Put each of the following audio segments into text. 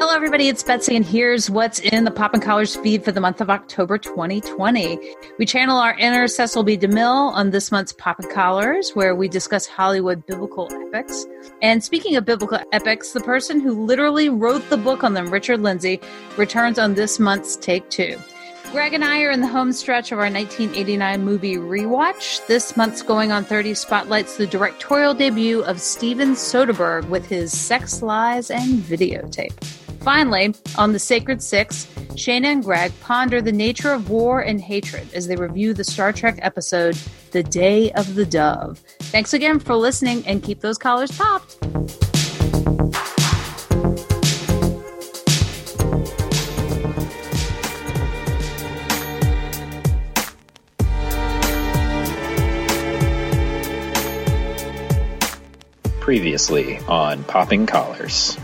Hello, everybody. It's Betsy, and here's what's in the Popping Collars feed for the month of October 2020. We channel our inner Cecil B. DeMille on this month's Popping Collars, where we discuss Hollywood biblical epics. And speaking of biblical epics, the person who literally wrote the book on them, Richard Lindsay, returns on this month's Take Two. Greg and I are in the home stretch of our 1989 movie rewatch. This month's Going on 30 spotlights the directorial debut of Steven Soderbergh with his Sex, Lies, and Videotape. Finally, on the Sacred Six, Shana and Greg ponder the nature of war and hatred as they review the Star Trek episode The Day of the Dove. Thanks again for listening and keep those collars popped. Previously on Popping Collars.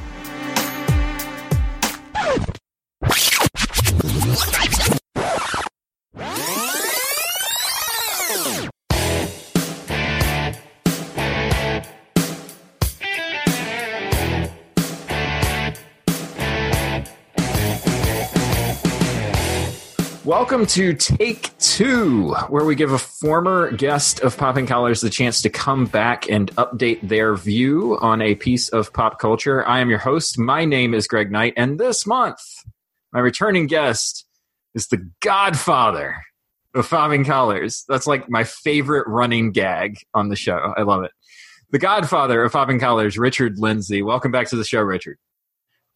Welcome to Take Two, where we give a former guest of Popping Collars the chance to come back and update their view on a piece of pop culture. I am your host. My name is Greg Knight, and this month, my returning guest is the godfather of Popping Collars. That's like my favorite running gag on the show. I love it. The godfather of Popping Collars, Richard Lindsay. Welcome back to the show, Richard.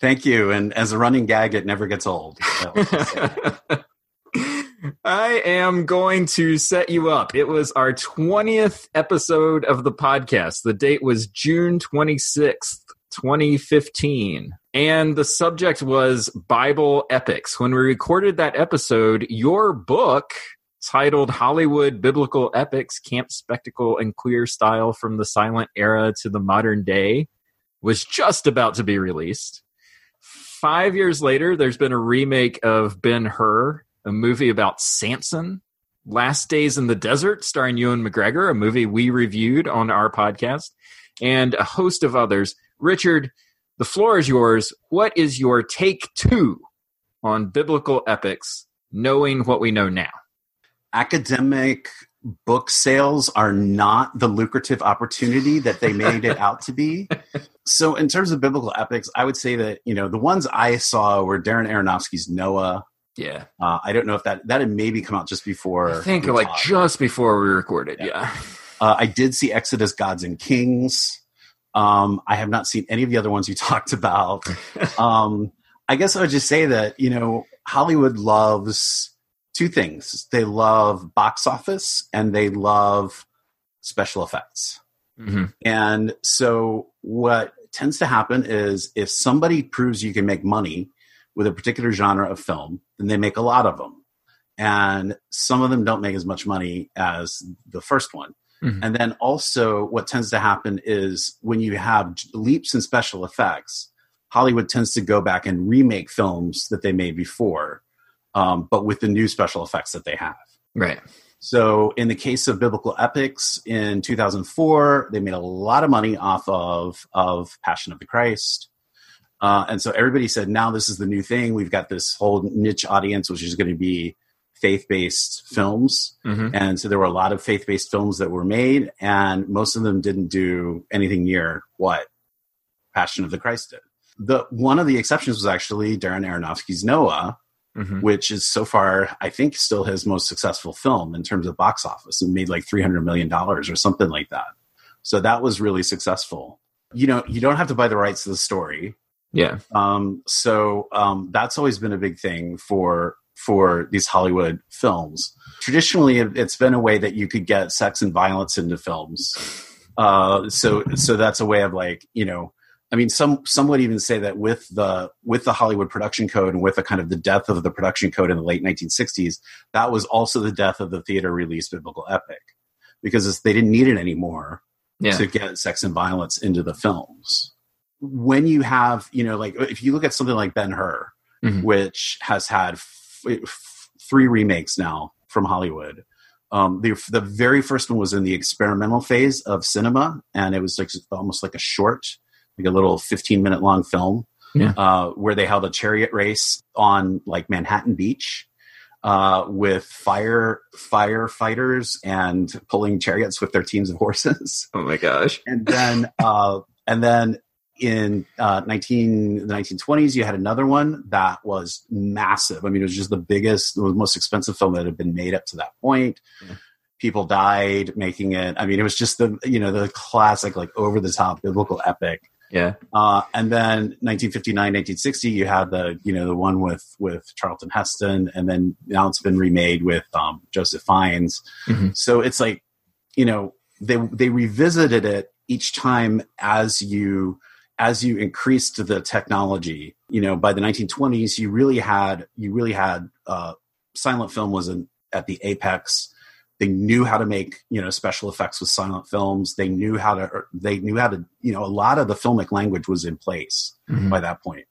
Thank you. And as a running gag, it never gets old. I am going to set you up. It was our 20th episode of the podcast. The date was June 26th, 2015. And the subject was Bible epics. When we recorded that episode, your book titled Hollywood Biblical Epics Camp Spectacle and Queer Style from the Silent Era to the Modern Day was just about to be released. Five years later, there's been a remake of Ben Hur a movie about Samson, Last Days in the Desert, starring Ewan McGregor, a movie we reviewed on our podcast, and a host of others. Richard, the floor is yours. What is your take two on biblical epics, knowing what we know now? Academic book sales are not the lucrative opportunity that they made it out to be. So, in terms of biblical epics, I would say that you know the ones I saw were Darren Aronofsky's Noah, yeah. Uh, I don't know if that that had maybe come out just before. I think like talked. just before we recorded. Yeah. yeah. Uh, I did see Exodus, Gods and Kings. Um, I have not seen any of the other ones you talked about. um, I guess I would just say that you know Hollywood loves two things. They love box office and they love special effects. Mm-hmm. And so what tends to happen is if somebody proves you can make money with a particular genre of film, then they make a lot of them. And some of them don't make as much money as the first one. Mm-hmm. And then also, what tends to happen is when you have leaps in special effects, Hollywood tends to go back and remake films that they made before, um, but with the new special effects that they have. Right. So, in the case of biblical epics in 2004, they made a lot of money off of of Passion of the Christ. Uh, and so everybody said, now this is the new thing. We've got this whole niche audience, which is going to be faith based films. Mm-hmm. And so there were a lot of faith based films that were made, and most of them didn't do anything near what Passion of the Christ did. The one of the exceptions was actually Darren Aronofsky's Noah, mm-hmm. which is so far, I think, still his most successful film in terms of box office. It made like $300 million or something like that. So that was really successful. You know, you don't have to buy the rights to the story. Yeah. Um, so um, that's always been a big thing for for these Hollywood films. Traditionally, it's been a way that you could get sex and violence into films. Uh, so so that's a way of like you know. I mean, some some would even say that with the with the Hollywood production code and with the kind of the death of the production code in the late 1960s, that was also the death of the theater release biblical epic, because they didn't need it anymore yeah. to get sex and violence into the films when you have, you know, like if you look at something like Ben Hur, mm-hmm. which has had f- f- three remakes now from Hollywood. Um, the the very first one was in the experimental phase of cinema, and it was like almost like a short, like a little fifteen minute long film. Yeah. uh, where they held a chariot race on like Manhattan Beach uh, with fire firefighters and pulling chariots with their teams of horses. Oh my gosh. and then uh, and then in uh, 19 the 1920s you had another one that was massive i mean it was just the biggest the most expensive film that had been made up to that point Yeah. people died making it i mean it was just the you know the classic like over the top biblical epic Yeah. uh, and then 1959 1960 you had the you know the one with with charlton heston and then now it's been remade with um, joseph fiennes Mhm. so it's like you know they they revisited it each time as you as you increased the technology you know by the 1920s you really had you really had uh, silent film was in, at the apex. They knew how to make you know special effects with silent films. They knew how to er, they knew how to you know a lot of the filmic language was in place Mhm. by that point.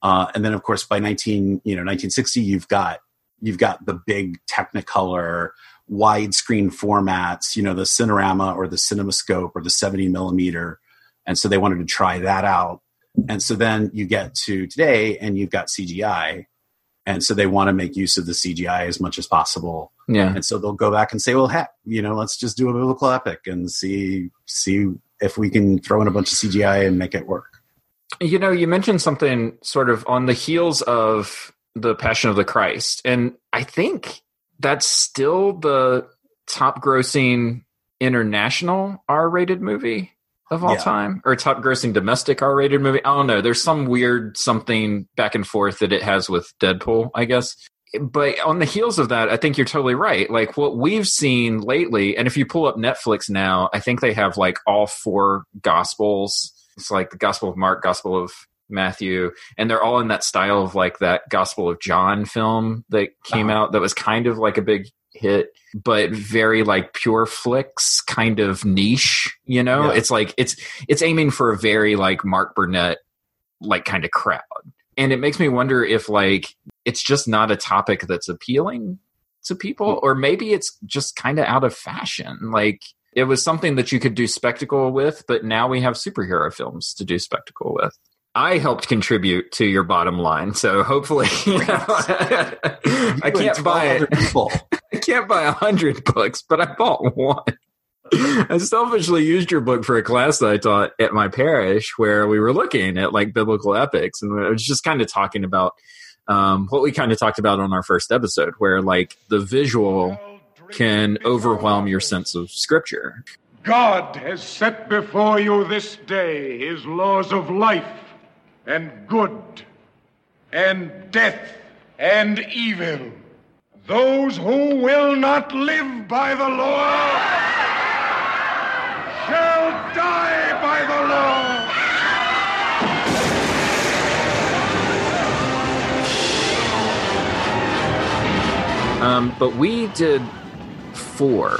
Uh, and then of course by 19 you know 1960 you've got you've got the big technicolor widescreen formats you know the cinerama or the cinemascope or the 70 millimeter and so they wanted to try that out. And so then you get to today and you've got cgi and so they want to make use of the cgi as much as possible. Yeah. and so they'll go back and say well heck you know let's just do a biblical epic and see see if we can throw in a bunch of cgi and make it work. You know, you mentioned something sort of on the heels of the Passion of the Christ, and I think that's still the top grossing international R rated movie of all Yeah. time, or top grossing domestic R rated movie. I don't know. There's some weird something back and forth that it has with Deadpool, I guess. But on the heels of that, I think you're totally right. Like what we've seen lately, and if you pull up Netflix now, I think they have like all four gospels. It's like the Gospel of Mark, Gospel of Matthew, and they're all in that style of like that Gospel of John film that came Uh-huh. out that was kind of like a big hit, but very like Pure Flix kind of niche, you know? Yeah. It's like it's it's aiming for a very like Mark Burnett like kind of crowd. And it makes me wonder if like it's just not a topic that's appealing to people mm. or maybe it's just kind of out of fashion. Like it was something that you could do spectacle with, but now we have superhero films to do spectacle with. I helped contribute to your bottom line, so hopefully you know, I can't buy it. people. Can't buy a hundred books, but I bought one. I selfishly used your book for a class that I taught at my parish where we were looking at like biblical epics and I was just kind of talking about um, what we kind of talked about on our first episode, where like the visual can overwhelm your sense of scripture. God has set before you this day his laws of life and good and death and evil. Those who will not live by the law shall die by the law. Um, but we did four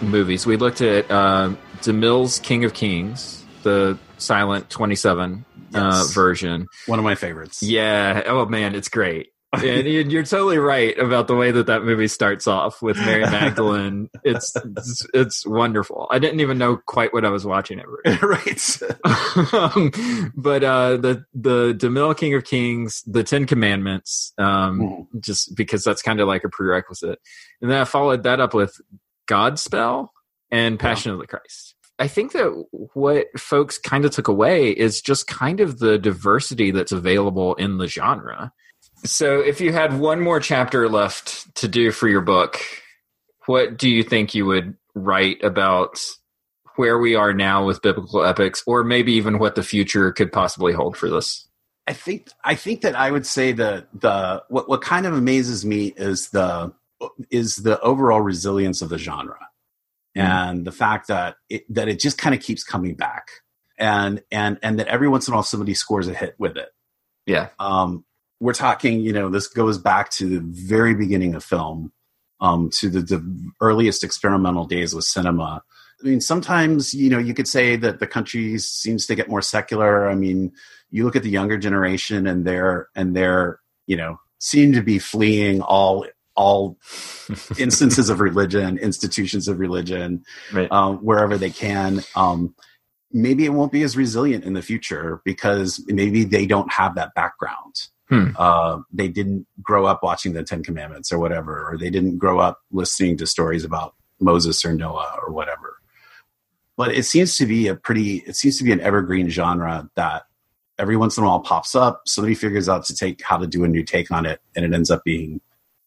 movies. We looked at uh, DeMille's King of Kings, the silent 27 uh, version. One of my favorites. Yeah. Oh man, it's great. And you- you're totally right about the way that that movie starts off with Mary Magdalene. It's it's, it's wonderful. I didn't even know quite what I was watching at first. right. um, but uh, the the DeMille King of Kings, the Ten Commandments, um, Mhm. just because that's kind of like a prerequisite, and then I followed that up with Godspell and Passion of the Christ. I think that what folks kind of took away is just kind of the diversity that's available in the genre. So, if you had one more chapter left to do for your book, what do you think you would write about where we are now with biblical epics, or maybe even what the future could possibly hold for this? I think I think that I would say that the what what kind of amazes me is the is the overall resilience of the genre and the fact that it that it just kind of keeps coming back and and and that every once in a while somebody scores a hit with it. Yeah. Um, we're talking, you know, this goes back to the very beginning of film, um, to the, the earliest experimental days with cinema. I mean, sometimes, you know, you could say that the country seems to get more secular. I mean, you look at the younger generation and they're, and they're, you know, seem to be fleeing all, all instances of religion, institutions of religion, Right. um, wherever they can. Um, maybe it won't be as resilient in the future because maybe they don't have that background. Hmm. Uh, they didn't grow up watching the Ten Commandments or whatever, or they didn't grow up listening to stories about Moses or Noah or whatever. But it seems to be a pretty, it seems to be an evergreen genre that every once in a while pops up. Somebody figures out to take how to do a new take on it, and it ends up being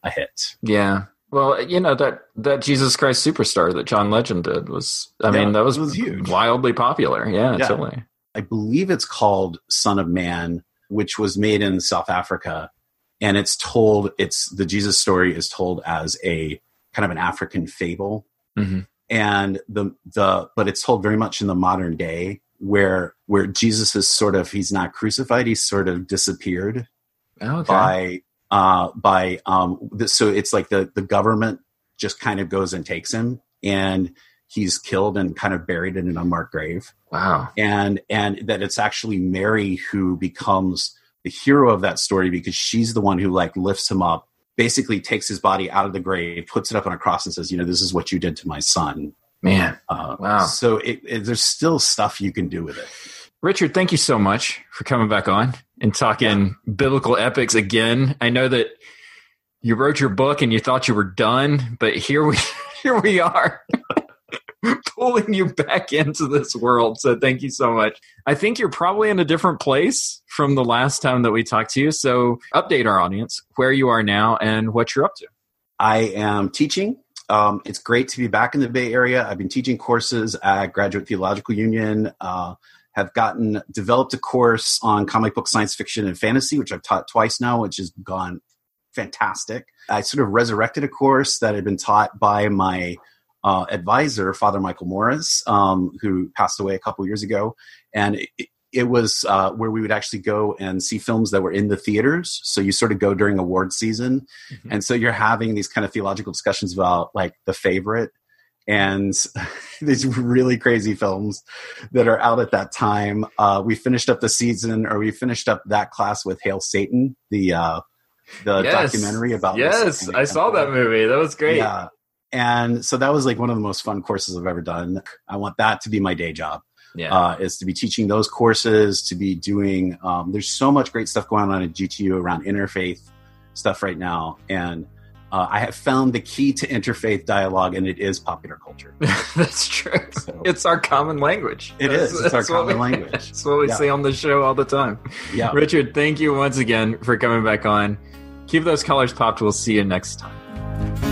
a hit. Yeah. Well, you know that that Jesus Christ Superstar that John Legend did was. I Yeah, mean, that was, was huge. wildly popular. Yeah, Yeah. totally. I believe it's called Son of Man, which was made in South Africa. And it's told, it's the Jesus story is told as a kind of an African fable. Mhm. And the, the, but it's told very much in the modern day where, where Jesus is sort of, he's not crucified, he's sort of disappeared Oh, okay. by, uh, by, um, the, so it's like the, the government just kind of goes and takes him and he's killed and kind of buried in an unmarked grave Wow. and and that it's actually Mary who becomes the hero of that story because she's the one who like lifts him up, basically takes his body out of the grave, puts it up on a cross, and says, "You know, this is what you did to my son." Man. Uh, Wow. So it, it, there's still stuff you can do with it. Richard, thank you so much for coming back on and talking biblical epics again. I know that you wrote your book and you thought you were done, but here we here we are. pulling you back into this world. So thank you so much. I think you're probably in a different place from the last time that we talked to you. So update our audience where you are now and what you're up to. I am teaching. Um, it's great to be back in the Bay Area. I've been teaching courses at Graduate Theological Union. Uh, have gotten developed a course on comic book science fiction and fantasy, which I've taught twice now, which has gone fantastic. I sort of resurrected a course that had been taught by my uh, advisor, Father Michael Morris, um, who passed away a couple years ago, and it, it was uh, where we would actually go and see films that were in the theaters. So you sort of go during award season, Mhm. and so you're having these kind of theological discussions about like the favorite and these really crazy films that are out at that time. Uh, we finished up the season, or we finished up that class with Hail Satan, the uh, the Yes. documentary about Yes, I saw that movie. That was great. Yeah. And so that was like one of the most fun courses I've ever done. I want that to be my day job Yeah. uh, is to be teaching those courses, to be doing. Um, there's so much great stuff going on at GTU around interfaith stuff right now, and uh, I have found the key to interfaith dialogue, and it is popular culture. That's true. So It's our common language. it That's- is. It's our common we- language. That's what we Yeah. say on the show all the time. Yeah. Richard, thank you once again for coming back on. Keep those colors popped. We'll see you next time.